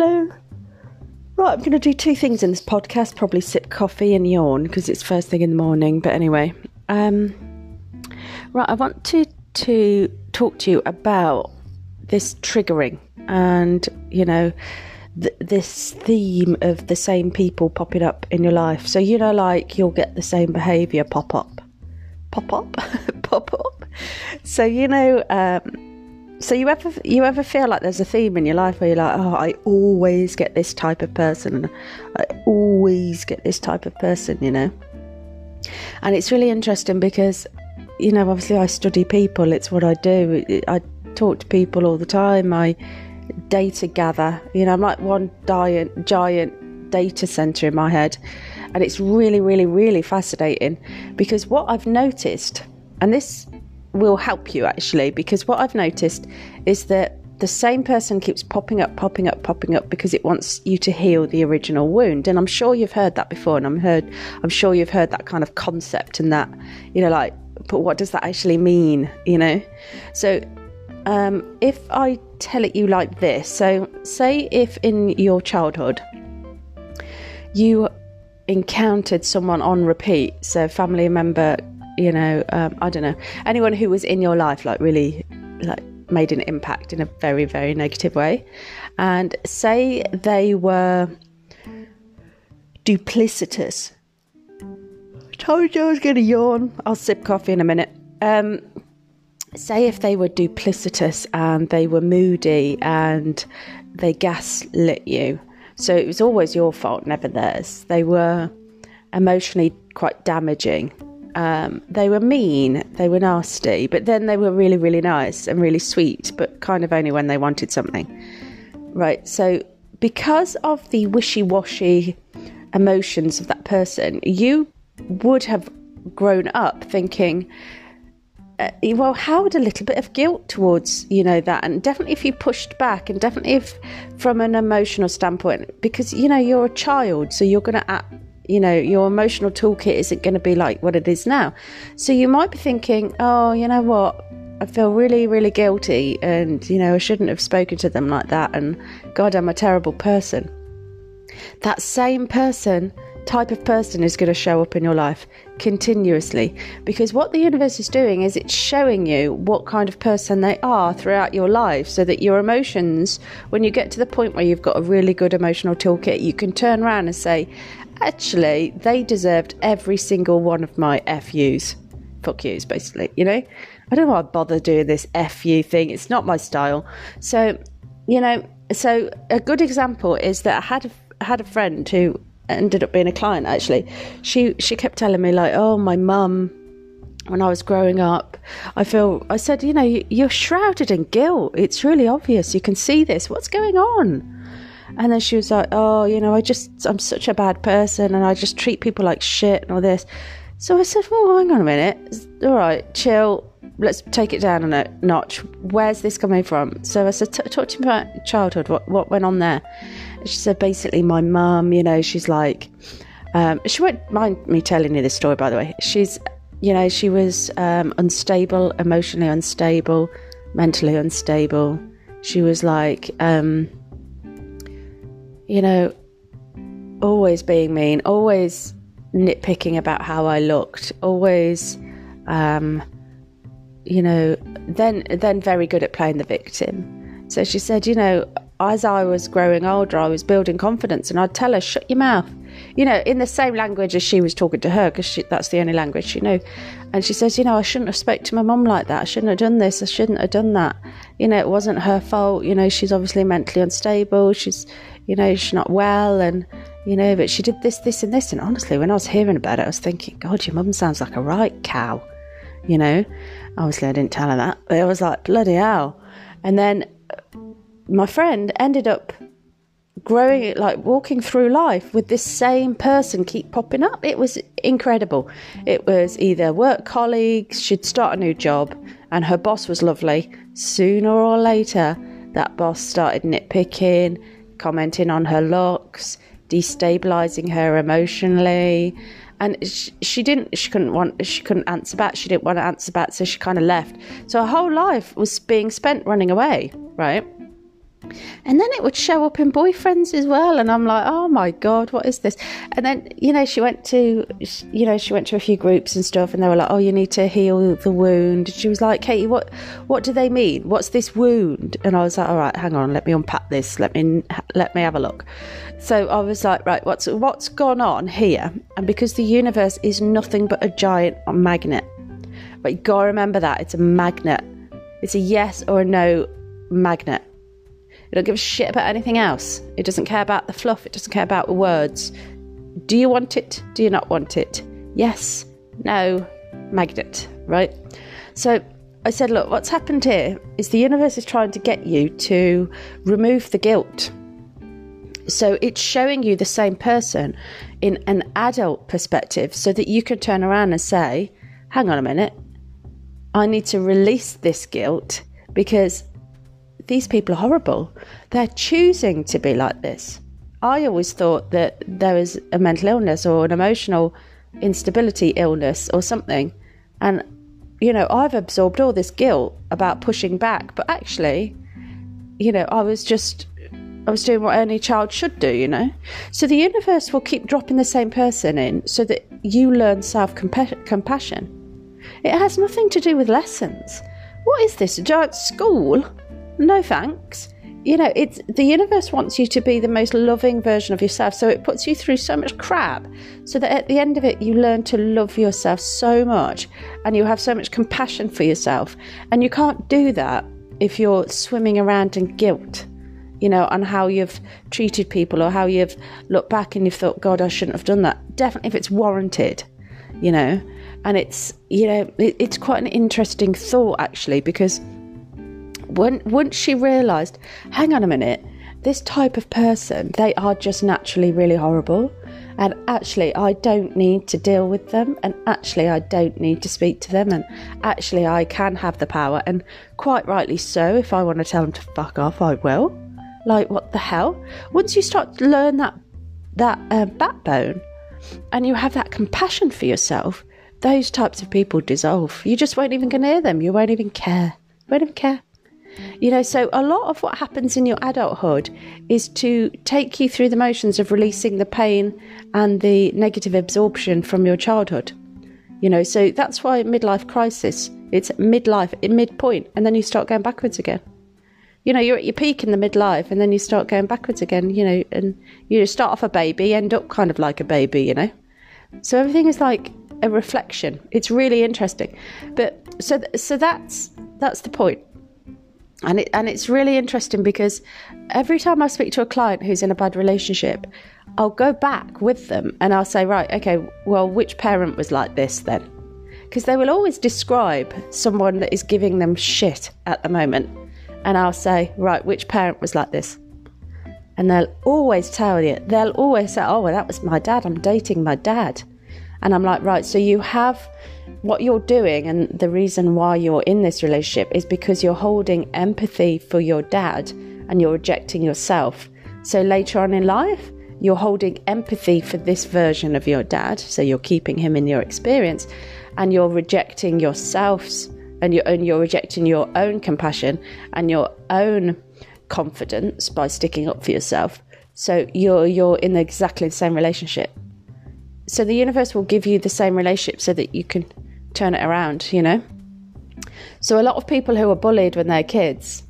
Hello. Right, I'm going to do two things in this podcast. Probably sip coffee and yawn because it's first thing in the morning. But anyway, um, right, I want to to talk to you about this triggering and you know th- this theme of the same people popping up in your life. So you know, like you'll get the same behaviour pop up, pop up, pop up. So you know. Um, so you ever you ever feel like there's a theme in your life where you're like, oh, I always get this type of person, I always get this type of person, you know. And it's really interesting because, you know, obviously I study people. It's what I do. I talk to people all the time. I data gather. You know, I'm like one giant giant data center in my head, and it's really, really, really fascinating because what I've noticed, and this will help you actually because what I've noticed is that the same person keeps popping up, popping up, popping up because it wants you to heal the original wound. And I'm sure you've heard that before, and I'm heard, I'm sure you've heard that kind of concept and that, you know, like, but what does that actually mean? You know, so um, if I tell it you like this, so say if in your childhood you encountered someone on repeat, so family member you know, um, I don't know, anyone who was in your life, like really, like made an impact in a very, very negative way. And say they were duplicitous. I told you I was going to yawn. I'll sip coffee in a minute. Um, say if they were duplicitous and they were moody and they gaslit you. So it was always your fault, never theirs. They were emotionally quite damaging um, they were mean, they were nasty, but then they were really, really nice and really sweet, but kind of only when they wanted something. Right, so because of the wishy washy emotions of that person, you would have grown up thinking, uh, well, how a little bit of guilt towards you know that, and definitely if you pushed back, and definitely if from an emotional standpoint, because you know you're a child, so you're going to act you know, your emotional toolkit isn't going to be like what it is now. So you might be thinking, oh, you know what? I feel really, really guilty, and you know, I shouldn't have spoken to them like that, and God, I'm a terrible person. That same person, type of person, is going to show up in your life continuously because what the universe is doing is it's showing you what kind of person they are throughout your life so that your emotions, when you get to the point where you've got a really good emotional toolkit, you can turn around and say, actually, they deserved every single one of my FUs. Fuck yous, basically, you know? I don't want to bother doing this FU thing. It's not my style. So, you know, so a good example is that I had a, I had a friend who ended up being a client actually. She she kept telling me like, "Oh, my mum when I was growing up, I feel I said, you know, you're shrouded in guilt. It's really obvious. You can see this. What's going on?" And then she was like, "Oh, you know, I just I'm such a bad person, and I just treat people like shit and all this." So I said, "Well, hang on a minute. All right, chill. Let's take it down a notch. Where's this coming from?" So I said, "Talk to me about childhood. What what went on there?" And she said, "Basically, my mum. You know, she's like." Um, she won't mind me telling you this story, by the way. She's, you know, she was um, unstable, emotionally unstable, mentally unstable. She was like, um, you know, always being mean, always nitpicking about how I looked, always, um, you know, then then very good at playing the victim. So she said, you know, as I was growing older, I was building confidence, and I'd tell her, "Shut your mouth," you know, in the same language as she was talking to her, because that's the only language she knew. And she says, you know, I shouldn't have spoke to my mum like that. I shouldn't have done this. I shouldn't have done that. You know, it wasn't her fault. You know, she's obviously mentally unstable. She's, you know, she's not well, and you know, but she did this, this, and this. And honestly, when I was hearing about it, I was thinking, God, your mum sounds like a right cow. You know, obviously I didn't tell her that, but I was like, bloody hell. And then uh, my friend ended up growing it, like walking through life with this same person keep popping up it was incredible it was either work colleagues she'd start a new job and her boss was lovely sooner or later that boss started nitpicking commenting on her looks destabilizing her emotionally. And she, she, didn't she couldn't want she couldn't answer back. She didn't want to answer back so she kind of left. So her whole life was being spent running away right And then it would show up in boyfriends as well. And I'm like, oh my God, what is this? And then, you know, she went to, you know, she went to a few groups and stuff and they were like, oh, you need to heal the wound. She was like, Katie, what, what do they mean? What's this wound? And I was like, all right, hang on, let me unpack this. Let me, let me have a look. So I was like, right, what's, what's gone on here? And because the universe is nothing but a giant magnet, but you gotta remember that it's a magnet. It's a yes or a no magnet. It don't give a shit about anything else. It doesn't care about the fluff. It doesn't care about the words. Do you want it? Do you not want it? Yes, no, magnet, right? So I said, look, what's happened here is the universe is trying to get you to remove the guilt. So it's showing you the same person in an adult perspective so that you can turn around and say, hang on a minute, I need to release this guilt because these people are horrible. They're choosing to be like this. I always thought that there was a mental illness or an emotional instability illness or something. And, you know, I've absorbed all this guilt about pushing back, but actually, you know, I was just, I was doing what any child should do, you know? So the universe will keep dropping the same person in so that you learn self compassion. It has nothing to do with lessons. What is this, a giant school? No thanks. You know, it's the universe wants you to be the most loving version of yourself. So it puts you through so much crap so that at the end of it, you learn to love yourself so much and you have so much compassion for yourself. And you can't do that if you're swimming around in guilt, you know, on how you've treated people or how you've looked back and you've thought, God, I shouldn't have done that. Definitely if it's warranted, you know. And it's, you know, it, it's quite an interesting thought actually because when, once she realised, hang on a minute, this type of person, they are just naturally really horrible. And actually, I don't need to deal with them. And actually, I don't need to speak to them. And actually, I can have the power. And quite rightly so. If I want to tell them to fuck off, I will. Like, what the hell? Once you start to learn that, that uh, backbone and you have that compassion for yourself, those types of people dissolve. You just won't even go near them. You won't even care. You won't even care. You know, so a lot of what happens in your adulthood is to take you through the motions of releasing the pain and the negative absorption from your childhood. You know, so that's why midlife crisis, it's midlife, midpoint, and then you start going backwards again. You know, you're at your peak in the midlife and then you start going backwards again, you know, and you start off a baby, end up kind of like a baby, you know. So everything is like a reflection. It's really interesting. But so so that's that's the point and it and it's really interesting because every time I speak to a client who's in a bad relationship, I'll go back with them and I'll say, right, okay, well, which parent was like this then? Because they will always describe someone that is giving them shit at the moment, and I'll say, right, which parent was like this? And they'll always tell you, they'll always say, oh, well, that was my dad. I'm dating my dad. And I'm like, right, so you have what you're doing, and the reason why you're in this relationship is because you're holding empathy for your dad and you're rejecting yourself. So later on in life, you're holding empathy for this version of your dad. So you're keeping him in your experience and you're rejecting yourselves and you're, and you're rejecting your own compassion and your own confidence by sticking up for yourself. So you're you're in exactly the same relationship. So the universe will give you the same relationship so that you can turn it around, you know? So a lot of people who are bullied when they're kids,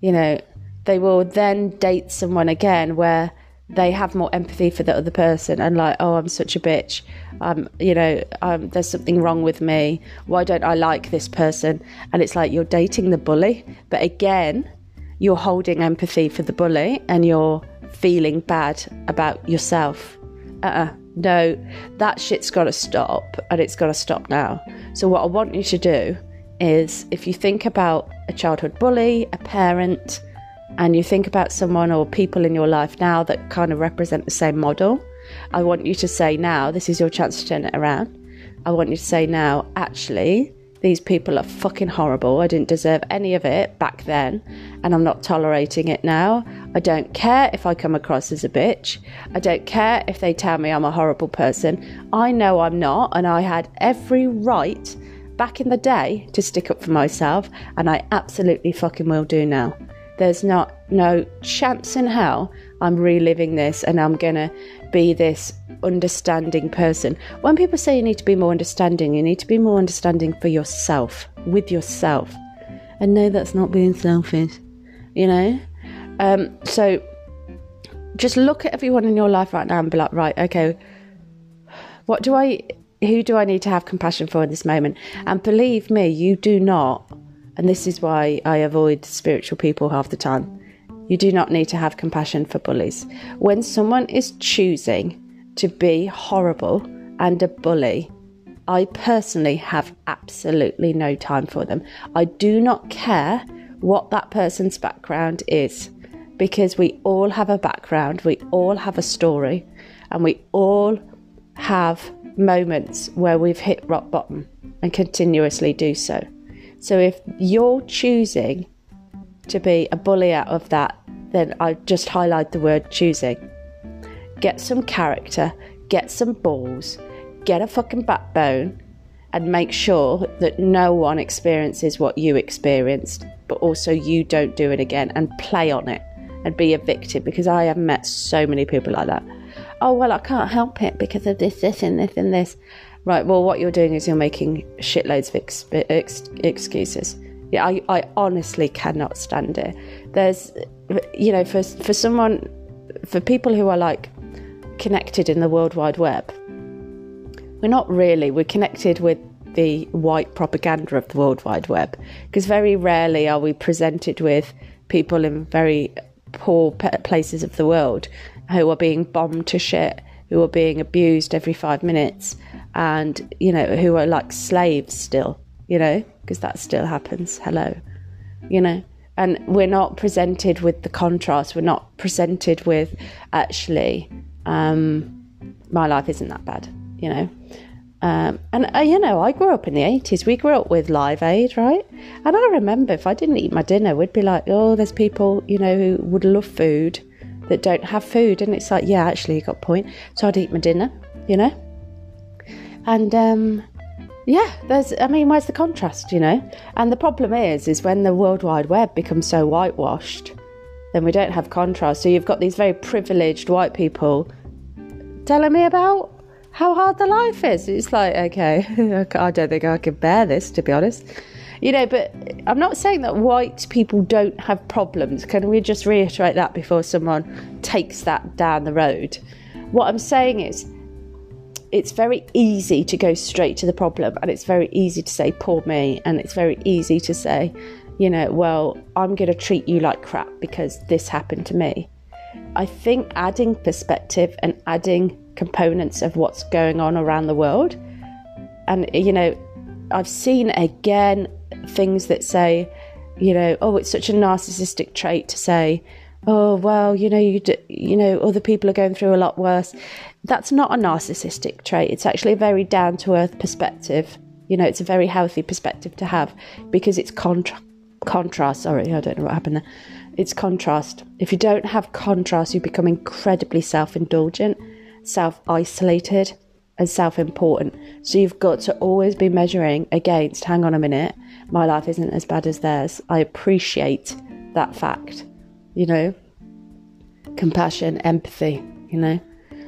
you know, they will then date someone again where they have more empathy for the other person and like, oh, I'm such a bitch. Um, you know, um, there's something wrong with me. Why don't I like this person? And it's like you're dating the bully, but again, you're holding empathy for the bully and you're feeling bad about yourself. Uh-uh no, that shit's got to stop and it's got to stop now. So, what I want you to do is if you think about a childhood bully, a parent, and you think about someone or people in your life now that kind of represent the same model, I want you to say now, this is your chance to turn it around. I want you to say now, actually, these people are fucking horrible. I didn't deserve any of it back then, and I'm not tolerating it now. I don't care if I come across as a bitch. I don't care if they tell me I'm a horrible person. I know I'm not, and I had every right back in the day to stick up for myself, and I absolutely fucking will do now. There's not no chance in hell I'm reliving this and I'm gonna be this understanding person. When people say you need to be more understanding, you need to be more understanding for yourself, with yourself. And no, that's not being selfish, you know? Um, so just look at everyone in your life right now and be like, right, okay, what do I, who do I need to have compassion for in this moment? And believe me, you do not, and this is why I avoid spiritual people half the time. You do not need to have compassion for bullies. When someone is choosing to be horrible and a bully, I personally have absolutely no time for them. I do not care what that person's background is because we all have a background, we all have a story, and we all have moments where we've hit rock bottom and continuously do so. So if you're choosing to be a bully out of that, then I just highlight the word choosing. Get some character, get some balls, get a fucking backbone, and make sure that no one experiences what you experienced, but also you don't do it again and play on it and be a victim because I have met so many people like that. Oh, well, I can't help it because of this, this, and this, and this. Right, well, what you're doing is you're making shitloads of ex- ex- excuses. Yeah, I, I honestly cannot stand it. There's, you know, for for someone, for people who are like connected in the World Wide Web, we're not really. We're connected with the white propaganda of the World Wide Web because very rarely are we presented with people in very poor places of the world who are being bombed to shit, who are being abused every five minutes, and you know who are like slaves still. You know, because that still happens. Hello, you know. And we're not presented with the contrast. We're not presented with actually, um, my life isn't that bad, you know. Um, and uh, you know, I grew up in the eighties. We grew up with Live Aid, right? And I remember if I didn't eat my dinner, we'd be like, "Oh, there's people, you know, who would love food that don't have food," and it's like, "Yeah, actually, you got point." So I'd eat my dinner, you know. And um, yeah, there's. I mean, where's the contrast, you know? And the problem is, is when the World Wide Web becomes so whitewashed, then we don't have contrast. So you've got these very privileged white people telling me about how hard the life is. It's like, okay, I don't think I can bear this, to be honest. You know, but I'm not saying that white people don't have problems. Can we just reiterate that before someone takes that down the road? What I'm saying is, it's very easy to go straight to the problem and it's very easy to say poor me and it's very easy to say you know well i'm going to treat you like crap because this happened to me. I think adding perspective and adding components of what's going on around the world and you know i've seen again things that say you know oh it's such a narcissistic trait to say oh well you know you do, you know other people are going through a lot worse. That's not a narcissistic trait. It's actually a very down to earth perspective. You know it's a very healthy perspective to have because it's contra- contrast. Sorry i don't know what happened there. It's contrast. If you don't have contrast you become incredibly self-indulgent self-isolated and self-important. So you've got to always be measuring against hang on a minute my life isn't as bad as theirs. I appreciate that fact you know, compassion, empathy, you know.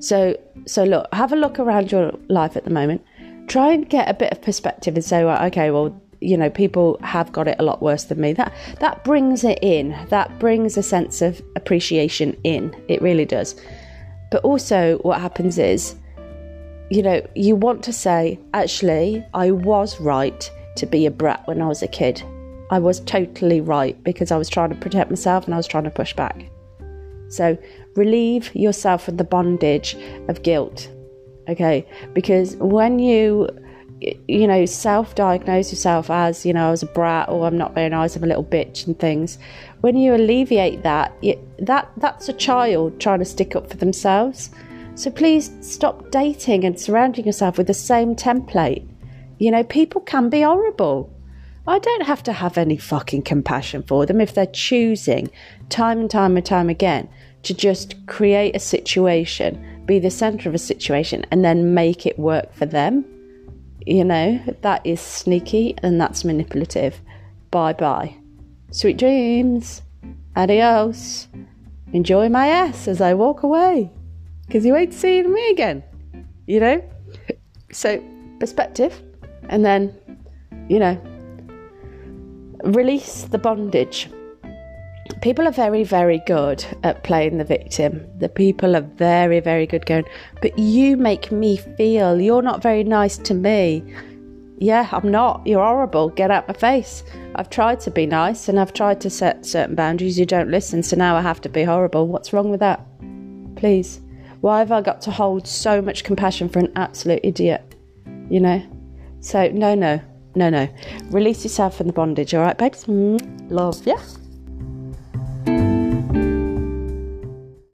So so look, have a look around your life at the moment. Try and get a bit of perspective and say, well, okay, well, you know, people have got it a lot worse than me. That that brings it in. That brings a sense of appreciation in. It really does. But also what happens is you know, you want to say, actually, I was right to be a brat when I was a kid. I was totally right because I was trying to protect myself and I was trying to push back. So relieve yourself from the bondage of guilt. Okay? Because when you you know, self diagnose yourself as, you know, I was a brat or I'm not very nice, I'm a little bitch and things. When you alleviate that, that that's a child trying to stick up for themselves. So please stop dating and surrounding yourself with the same template. You know, people can be horrible. I don't have to have any fucking compassion for them if they're choosing time and time and time again to just create a situation, be the center of a situation, and then make it work for them. You know, that is sneaky and that's manipulative. Bye bye. Sweet dreams. Adios. Enjoy my ass as I walk away. Because you ain't seeing me again. You know? So, perspective. And then, you know, release the bondage. People are very, very good at playing the victim. The people are very, very good going, but you make me feel you're not very nice to me. Yeah, I'm not. You're horrible. Get out my face. I've tried to be nice and I've tried to set certain boundaries. You don't listen, so now I have to be horrible. What's wrong with that? Please. Why have I got to hold so much compassion for an absolute idiot? You know? So, no, no, no, no. Release yourself from the bondage, all right, babes? Mm, love, yeah?